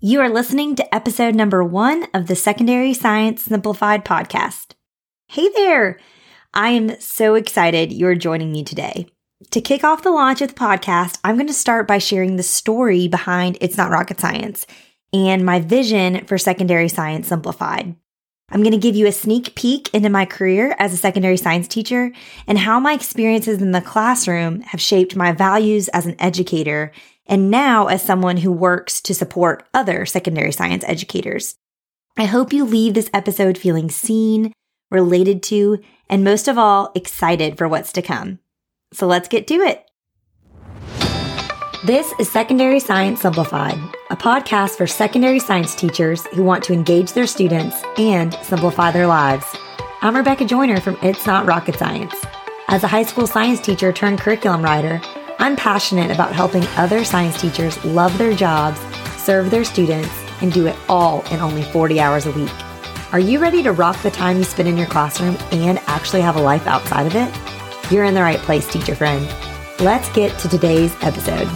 You are listening to episode number one of the Secondary Science Simplified podcast. Hey there! I am so excited you're joining me today. To kick off the launch of the podcast, I'm going to start by sharing the story behind It's Not Rocket Science and my vision for Secondary Science Simplified. I'm going to give you a sneak peek into my career as a secondary science teacher and how my experiences in the classroom have shaped my values as an educator and now as someone who works to support other secondary science educators. I hope you leave this episode feeling seen, related to, and most of all, excited for what's to come. So let's get to it. This is Secondary Science Simplified, a podcast for secondary science teachers who want to engage their students and simplify their lives. I'm Rebecca Joyner from It's Not Rocket Science. As a high school science teacher turned curriculum writer, I'm passionate about helping other science teachers love their jobs, serve their students, and do it all in only 40 hours a week. Are you ready to rock the time you spend in your classroom and actually have a life outside of it? You're in the right place, teacher friend. Let's get to today's episode.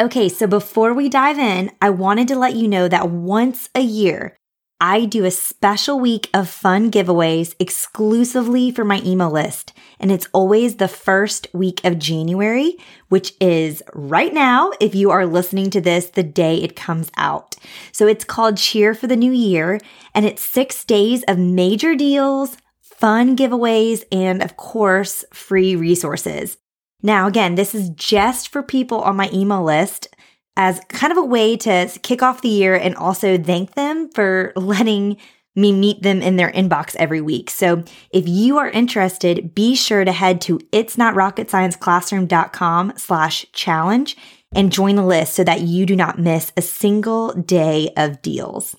Okay, so before we dive in, I wanted to let you know that once a year, I do a special week of fun giveaways exclusively for my email list. And it's always the first week of January, which is right now, if you are listening to this the day it comes out. So it's called Cheer for the New Year, and it's six days of major deals, fun giveaways, and of course, free resources. Now, again, this is just for people on my email list as kind of a way to kick off the year and also thank them for letting me meet them in their inbox every week. So if you are interested, be sure to head to it's not rocket slash challenge and join the list so that you do not miss a single day of deals.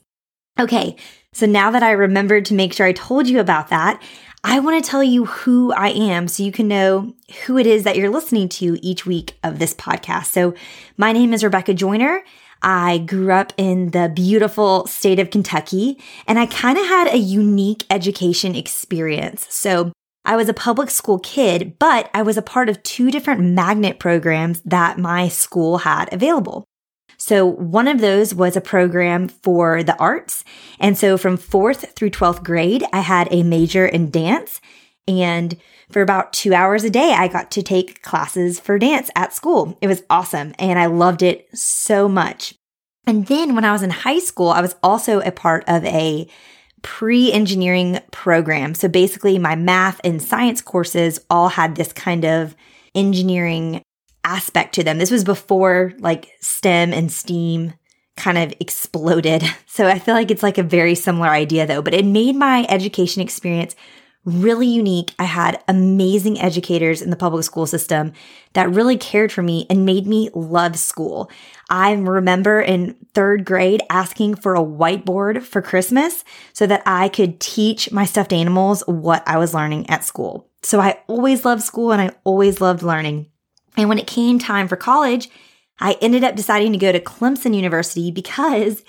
Okay. So now that I remembered to make sure I told you about that, I want to tell you who I am so you can know who it is that you're listening to each week of this podcast. So, my name is Rebecca Joyner. I grew up in the beautiful state of Kentucky and I kind of had a unique education experience. So, I was a public school kid, but I was a part of two different magnet programs that my school had available. So one of those was a program for the arts. And so from fourth through 12th grade, I had a major in dance. And for about two hours a day, I got to take classes for dance at school. It was awesome. And I loved it so much. And then when I was in high school, I was also a part of a pre engineering program. So basically, my math and science courses all had this kind of engineering aspect to them. This was before like STEM and STEAM kind of exploded. So I feel like it's like a very similar idea though, but it made my education experience really unique. I had amazing educators in the public school system that really cared for me and made me love school. I remember in third grade asking for a whiteboard for Christmas so that I could teach my stuffed animals what I was learning at school. So I always loved school and I always loved learning. And when it came time for college, I ended up deciding to go to Clemson University because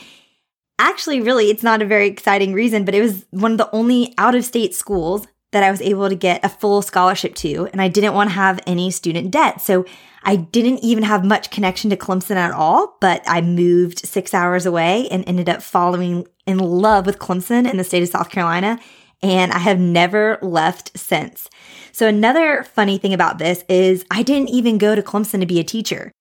actually, really, it's not a very exciting reason, but it was one of the only out of state schools that I was able to get a full scholarship to. And I didn't want to have any student debt. So I didn't even have much connection to Clemson at all, but I moved six hours away and ended up falling in love with Clemson in the state of South Carolina and I have never left since. So, another funny thing about this is I didn't even go to Clemson to be a teacher.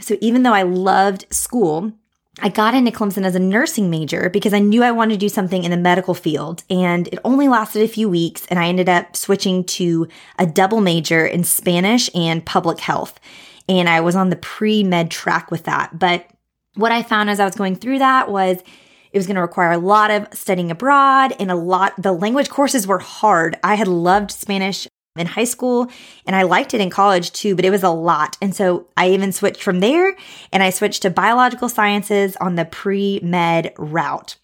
So, even though I loved school, I got into Clemson as a nursing major because I knew I wanted to do something in the medical field. And it only lasted a few weeks, and I ended up switching to a double major in Spanish and public health. And I was on the pre med track with that. But what I found as I was going through that was it was going to require a lot of studying abroad and a lot, the language courses were hard. I had loved Spanish in high school and I liked it in college too, but it was a lot. And so I even switched from there and I switched to biological sciences on the pre med route.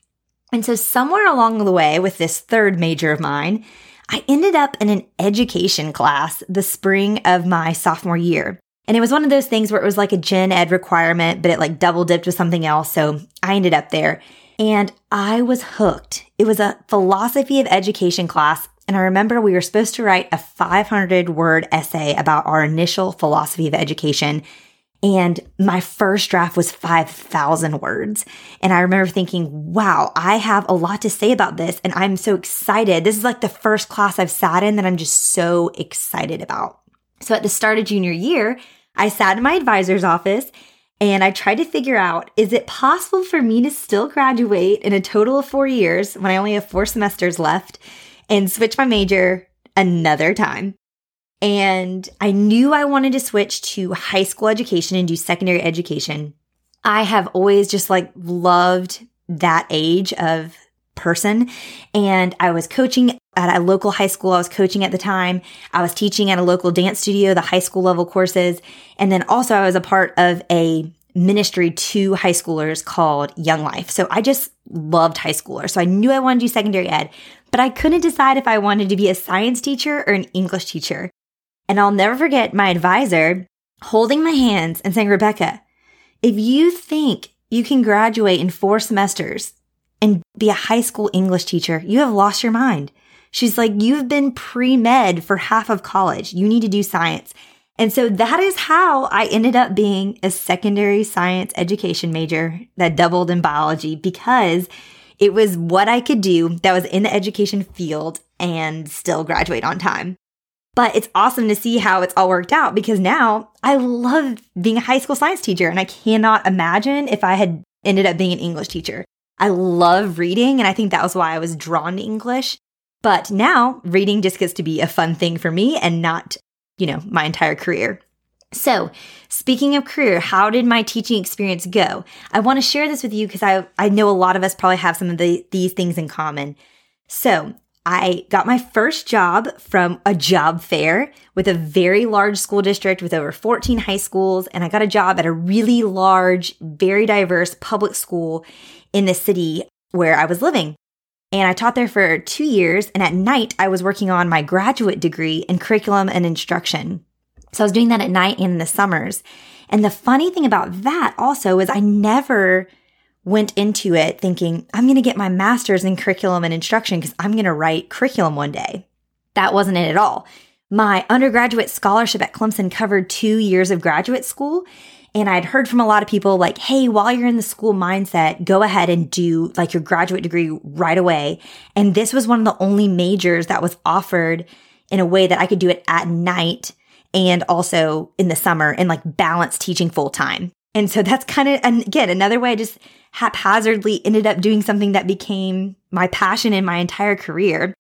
And so somewhere along the way with this third major of mine, I ended up in an education class the spring of my sophomore year. And it was one of those things where it was like a gen ed requirement, but it like double dipped with something else. So I ended up there and I was hooked. It was a philosophy of education class. And I remember we were supposed to write a 500 word essay about our initial philosophy of education. And my first draft was 5,000 words. And I remember thinking, wow, I have a lot to say about this. And I'm so excited. This is like the first class I've sat in that I'm just so excited about. So at the start of junior year, I sat in my advisor's office and I tried to figure out is it possible for me to still graduate in a total of four years when I only have four semesters left and switch my major another time? And I knew I wanted to switch to high school education and do secondary education. I have always just like loved that age of person. And I was coaching at a local high school. I was coaching at the time. I was teaching at a local dance studio, the high school level courses. And then also I was a part of a ministry to high schoolers called Young Life. So I just loved high schoolers. So I knew I wanted to do secondary ed, but I couldn't decide if I wanted to be a science teacher or an English teacher. And I'll never forget my advisor holding my hands and saying, Rebecca, if you think you can graduate in four semesters and be a high school English teacher, you have lost your mind. She's like, you've been pre med for half of college. You need to do science. And so that is how I ended up being a secondary science education major that doubled in biology because it was what I could do that was in the education field and still graduate on time. But it's awesome to see how it's all worked out because now I love being a high school science teacher and I cannot imagine if I had ended up being an English teacher. I love reading and I think that was why I was drawn to English. But now reading just gets to be a fun thing for me and not, you know, my entire career. So, speaking of career, how did my teaching experience go? I want to share this with you because I, I know a lot of us probably have some of the, these things in common. So, I got my first job from a job fair with a very large school district with over 14 high schools. And I got a job at a really large, very diverse public school in the city where I was living. And I taught there for two years. And at night, I was working on my graduate degree in curriculum and instruction. So I was doing that at night and in the summers. And the funny thing about that also is I never went into it thinking, I'm going to get my master's in curriculum and instruction because I'm going to write curriculum one day. That wasn't it at all. My undergraduate scholarship at Clemson covered two years of graduate school. And I'd heard from a lot of people like, Hey, while you're in the school mindset, go ahead and do like your graduate degree right away. And this was one of the only majors that was offered in a way that I could do it at night and also in the summer and like balance teaching full time. And so that's kind of, and again, another way I just haphazardly ended up doing something that became my passion in my entire career.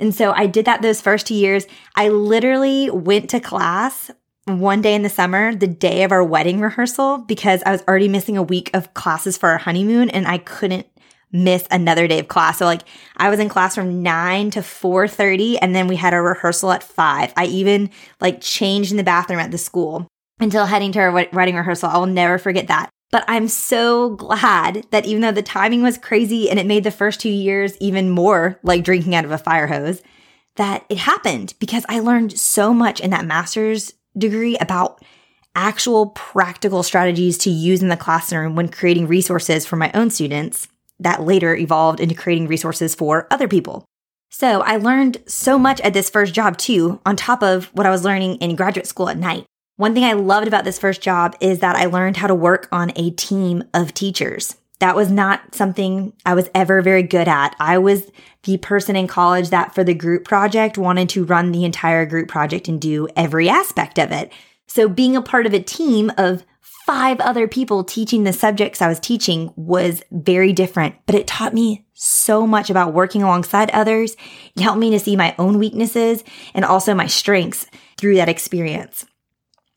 And so I did that those first two years. I literally went to class one day in the summer, the day of our wedding rehearsal, because I was already missing a week of classes for our honeymoon and I couldn't miss another day of class. So like I was in class from 9 to 4:30 and then we had a rehearsal at 5. I even like changed in the bathroom at the school until heading to our wedding rehearsal. I will never forget that. But I'm so glad that even though the timing was crazy and it made the first two years even more like drinking out of a fire hose, that it happened because I learned so much in that master's degree about actual practical strategies to use in the classroom when creating resources for my own students that later evolved into creating resources for other people. So I learned so much at this first job too, on top of what I was learning in graduate school at night. One thing I loved about this first job is that I learned how to work on a team of teachers. That was not something I was ever very good at. I was the person in college that for the group project wanted to run the entire group project and do every aspect of it. So being a part of a team of five other people teaching the subjects I was teaching was very different, but it taught me so much about working alongside others. It helped me to see my own weaknesses and also my strengths through that experience.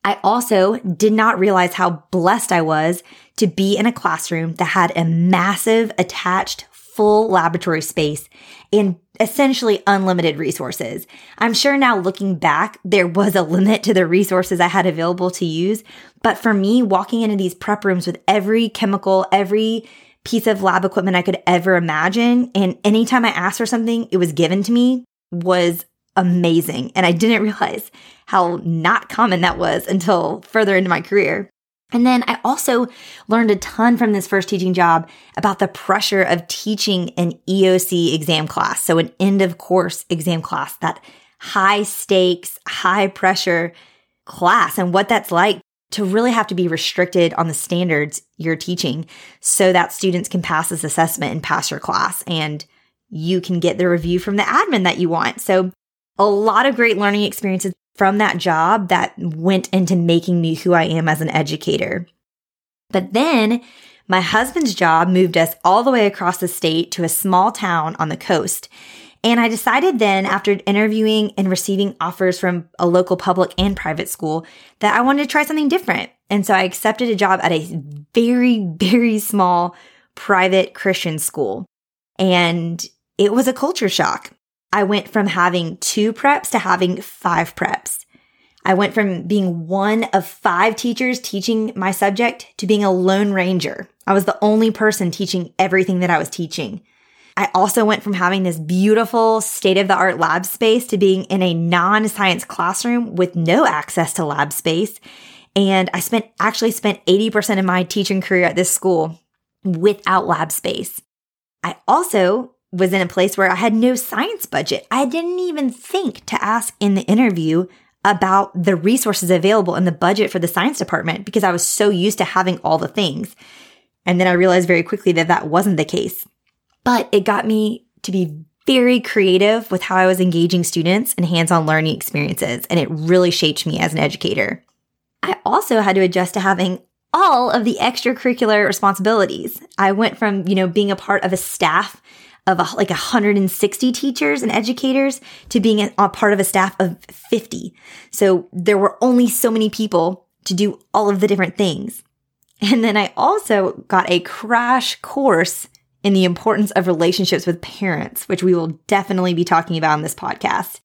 I also did not realize how blessed I was to be in a classroom that had a massive attached full laboratory space and essentially unlimited resources. I'm sure now looking back, there was a limit to the resources I had available to use. But for me, walking into these prep rooms with every chemical, every piece of lab equipment I could ever imagine, and anytime I asked for something, it was given to me was amazing. And I didn't realize how not common that was until further into my career. And then I also learned a ton from this first teaching job about the pressure of teaching an EOC exam class. So an end of course exam class, that high stakes, high pressure class and what that's like to really have to be restricted on the standards you're teaching so that students can pass this assessment and pass your class and you can get the review from the admin that you want. So a lot of great learning experiences from that job that went into making me who I am as an educator. But then my husband's job moved us all the way across the state to a small town on the coast. And I decided then, after interviewing and receiving offers from a local public and private school, that I wanted to try something different. And so I accepted a job at a very, very small private Christian school. And it was a culture shock. I went from having two preps to having five preps. I went from being one of five teachers teaching my subject to being a lone ranger. I was the only person teaching everything that I was teaching. I also went from having this beautiful state of the art lab space to being in a non science classroom with no access to lab space. And I spent actually spent 80% of my teaching career at this school without lab space. I also was in a place where I had no science budget. I didn't even think to ask in the interview about the resources available and the budget for the science department because I was so used to having all the things. And then I realized very quickly that that wasn't the case. But it got me to be very creative with how I was engaging students in hands on learning experiences, and it really shaped me as an educator. I also had to adjust to having all of the extracurricular responsibilities. I went from, you know, being a part of a staff of a, like 160 teachers and educators to being a, a part of a staff of 50. So there were only so many people to do all of the different things. And then I also got a crash course in the importance of relationships with parents, which we will definitely be talking about in this podcast.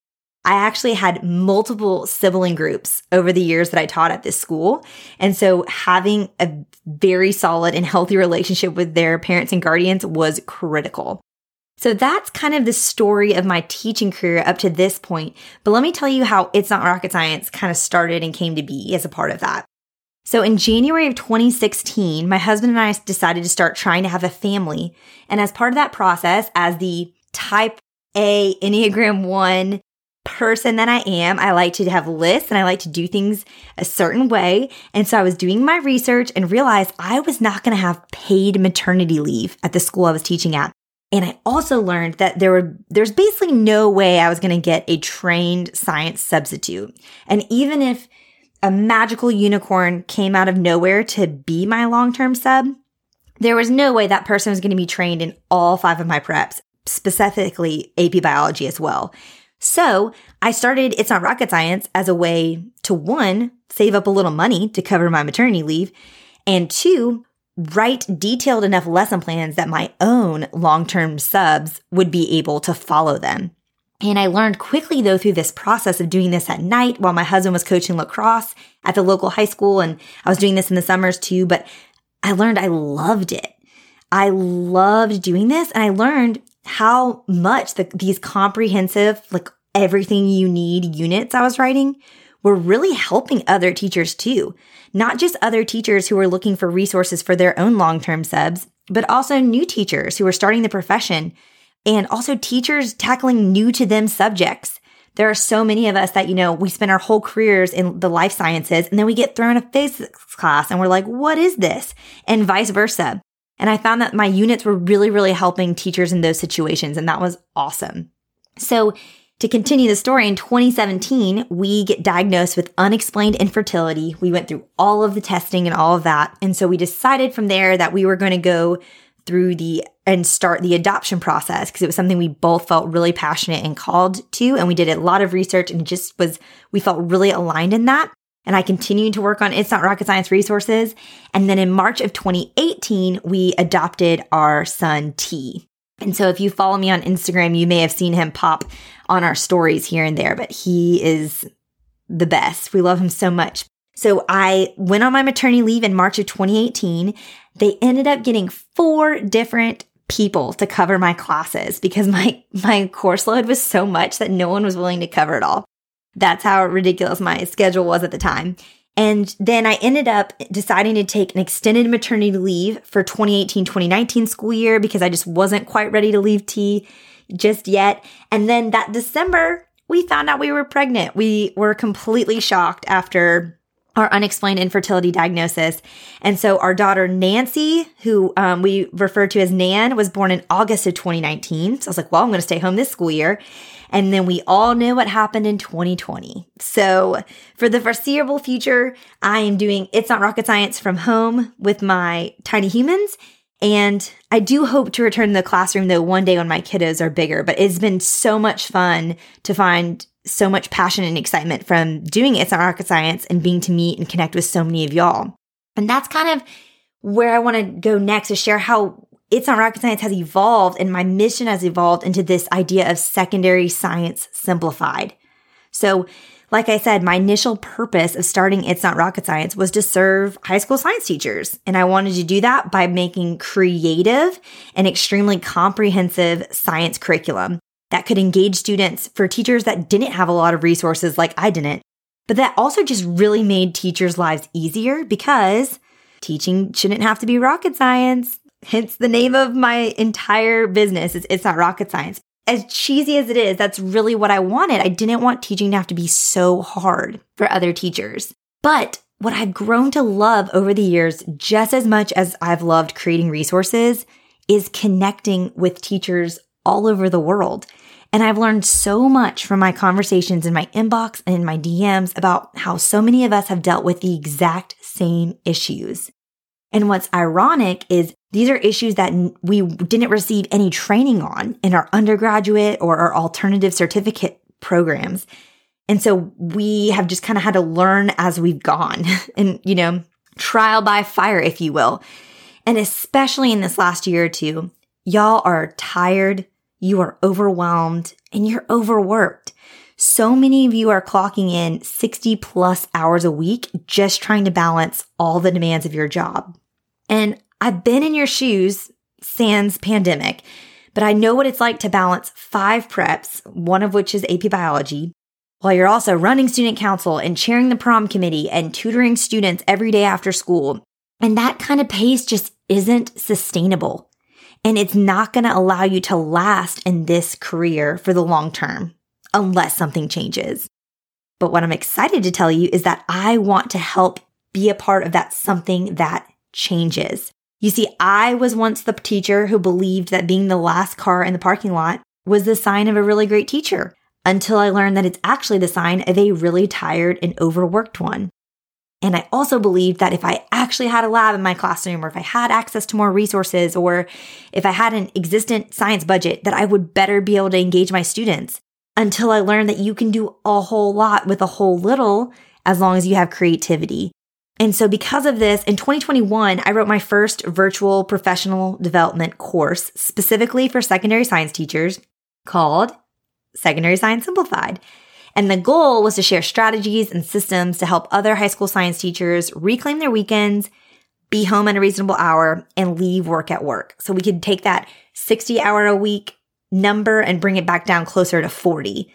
I actually had multiple sibling groups over the years that I taught at this school. And so having a very solid and healthy relationship with their parents and guardians was critical. So that's kind of the story of my teaching career up to this point. But let me tell you how It's Not Rocket Science kind of started and came to be as a part of that. So in January of 2016, my husband and I decided to start trying to have a family. And as part of that process, as the type A Enneagram 1 person that I am, I like to have lists and I like to do things a certain way. And so I was doing my research and realized I was not going to have paid maternity leave at the school I was teaching at. And I also learned that there were, there's basically no way I was going to get a trained science substitute. And even if a magical unicorn came out of nowhere to be my long-term sub, there was no way that person was going to be trained in all five of my preps, specifically AP biology as well. So I started It's Not Rocket Science as a way to one, save up a little money to cover my maternity leave, and two, write detailed enough lesson plans that my own long term subs would be able to follow them. And I learned quickly though through this process of doing this at night while my husband was coaching lacrosse at the local high school. And I was doing this in the summers too, but I learned I loved it. I loved doing this and I learned how much the, these comprehensive, like everything you need units I was writing were really helping other teachers too. Not just other teachers who are looking for resources for their own long term subs, but also new teachers who are starting the profession and also teachers tackling new to them subjects. There are so many of us that, you know, we spend our whole careers in the life sciences and then we get thrown a physics class and we're like, what is this? And vice versa. And I found that my units were really, really helping teachers in those situations. And that was awesome. So to continue the story, in 2017, we get diagnosed with unexplained infertility. We went through all of the testing and all of that. And so we decided from there that we were going to go through the and start the adoption process because it was something we both felt really passionate and called to. And we did a lot of research and just was, we felt really aligned in that. And I continued to work on It's Not Rocket Science resources. And then in March of 2018, we adopted our son T. And so if you follow me on Instagram, you may have seen him pop on our stories here and there, but he is the best. We love him so much. So I went on my maternity leave in March of 2018. They ended up getting four different people to cover my classes because my, my course load was so much that no one was willing to cover it all. That's how ridiculous my schedule was at the time. And then I ended up deciding to take an extended maternity leave for 2018 2019 school year because I just wasn't quite ready to leave T just yet. And then that December, we found out we were pregnant. We were completely shocked after our unexplained infertility diagnosis. And so our daughter Nancy, who um, we refer to as Nan, was born in August of 2019. So I was like, well, I'm going to stay home this school year. And then we all knew what happened in 2020. So for the foreseeable future, I am doing It's Not Rocket Science from home with my tiny humans. And I do hope to return to the classroom though one day when my kiddos are bigger, but it's been so much fun to find so much passion and excitement from doing It's Not Rocket Science and being to meet and connect with so many of y'all. And that's kind of where I want to go next is share how It's Not Rocket Science has evolved and my mission has evolved into this idea of secondary science simplified. So, like I said, my initial purpose of starting It's Not Rocket Science was to serve high school science teachers. And I wanted to do that by making creative and extremely comprehensive science curriculum that could engage students for teachers that didn't have a lot of resources like I didn't. But that also just really made teachers' lives easier because teaching shouldn't have to be rocket science. Hence the name of my entire business is It's Not Rocket Science. As cheesy as it is, that's really what I wanted. I didn't want teaching to have to be so hard for other teachers. But what I've grown to love over the years, just as much as I've loved creating resources, is connecting with teachers all over the world. And I've learned so much from my conversations in my inbox and in my DMs about how so many of us have dealt with the exact same issues. And what's ironic is these are issues that we didn't receive any training on in our undergraduate or our alternative certificate programs. And so we have just kind of had to learn as we've gone and, you know, trial by fire, if you will. And especially in this last year or two, y'all are tired, you are overwhelmed, and you're overworked. So many of you are clocking in 60 plus hours a week just trying to balance all the demands of your job. And I've been in your shoes sans pandemic, but I know what it's like to balance five preps, one of which is AP biology, while you're also running student council and chairing the prom committee and tutoring students every day after school. And that kind of pace just isn't sustainable and it's not going to allow you to last in this career for the long term unless something changes. But what I'm excited to tell you is that I want to help be a part of that something that changes. You see, I was once the teacher who believed that being the last car in the parking lot was the sign of a really great teacher until I learned that it's actually the sign of a really tired and overworked one. And I also believed that if I actually had a lab in my classroom or if I had access to more resources or if I had an existent science budget that I would better be able to engage my students until I learned that you can do a whole lot with a whole little as long as you have creativity. And so because of this, in 2021, I wrote my first virtual professional development course specifically for secondary science teachers called Secondary Science Simplified. And the goal was to share strategies and systems to help other high school science teachers reclaim their weekends, be home at a reasonable hour, and leave work at work. So we could take that 60 hour a week number and bring it back down closer to 40.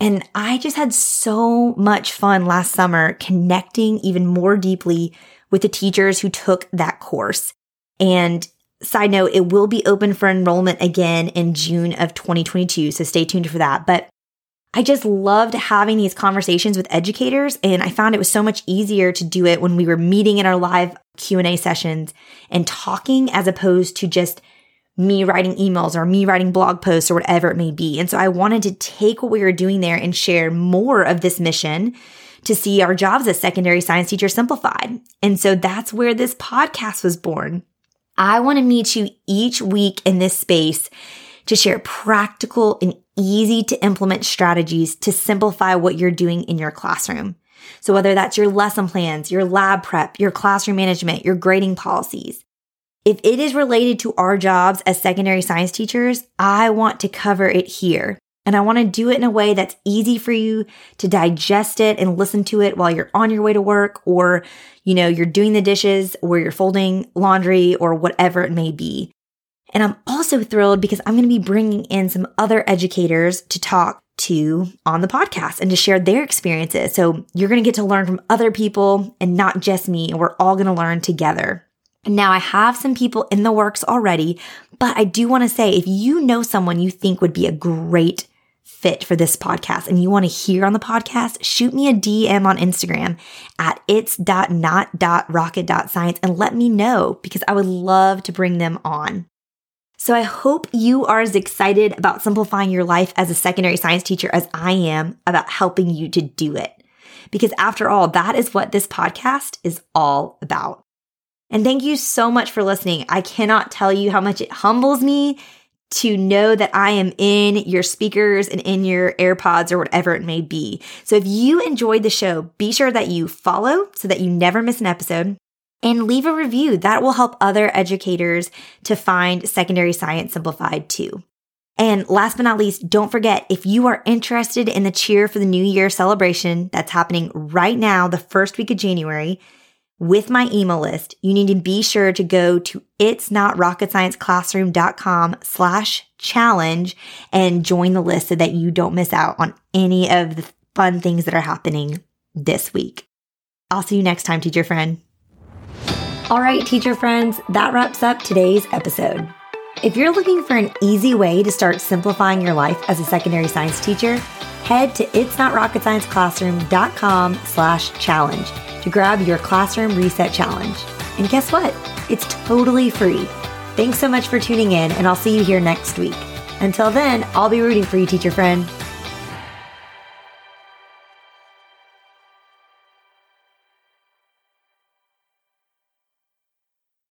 And I just had so much fun last summer connecting even more deeply with the teachers who took that course. And side note, it will be open for enrollment again in June of 2022. So stay tuned for that. But I just loved having these conversations with educators and I found it was so much easier to do it when we were meeting in our live Q&A sessions and talking as opposed to just me writing emails or me writing blog posts or whatever it may be. And so I wanted to take what we were doing there and share more of this mission to see our jobs as secondary science teachers simplified. And so that's where this podcast was born. I want to meet you each week in this space to share practical and easy to implement strategies to simplify what you're doing in your classroom. So whether that's your lesson plans, your lab prep, your classroom management, your grading policies, if it is related to our jobs as secondary science teachers, I want to cover it here. And I want to do it in a way that's easy for you to digest it and listen to it while you're on your way to work or, you know, you're doing the dishes or you're folding laundry or whatever it may be. And I'm also thrilled because I'm going to be bringing in some other educators to talk to on the podcast and to share their experiences. So you're going to get to learn from other people and not just me, and we're all going to learn together. Now, I have some people in the works already, but I do want to say if you know someone you think would be a great fit for this podcast and you want to hear on the podcast, shoot me a DM on Instagram at its.not.rocket.science and let me know because I would love to bring them on. So I hope you are as excited about simplifying your life as a secondary science teacher as I am about helping you to do it. Because after all, that is what this podcast is all about. And thank you so much for listening. I cannot tell you how much it humbles me to know that I am in your speakers and in your AirPods or whatever it may be. So if you enjoyed the show, be sure that you follow so that you never miss an episode and leave a review. That will help other educators to find secondary science simplified too. And last but not least, don't forget if you are interested in the Cheer for the New Year celebration that's happening right now, the first week of January, with my email list, you need to be sure to go to it's not rocket slash challenge and join the list so that you don't miss out on any of the fun things that are happening this week. I'll see you next time, teacher friend. All right, teacher friends, that wraps up today's episode. If you're looking for an easy way to start simplifying your life as a secondary science teacher, head to it's not rocket slash challenge to grab your classroom reset challenge. And guess what? It's totally free. Thanks so much for tuning in, and I'll see you here next week. Until then, I'll be rooting for you, teacher friend.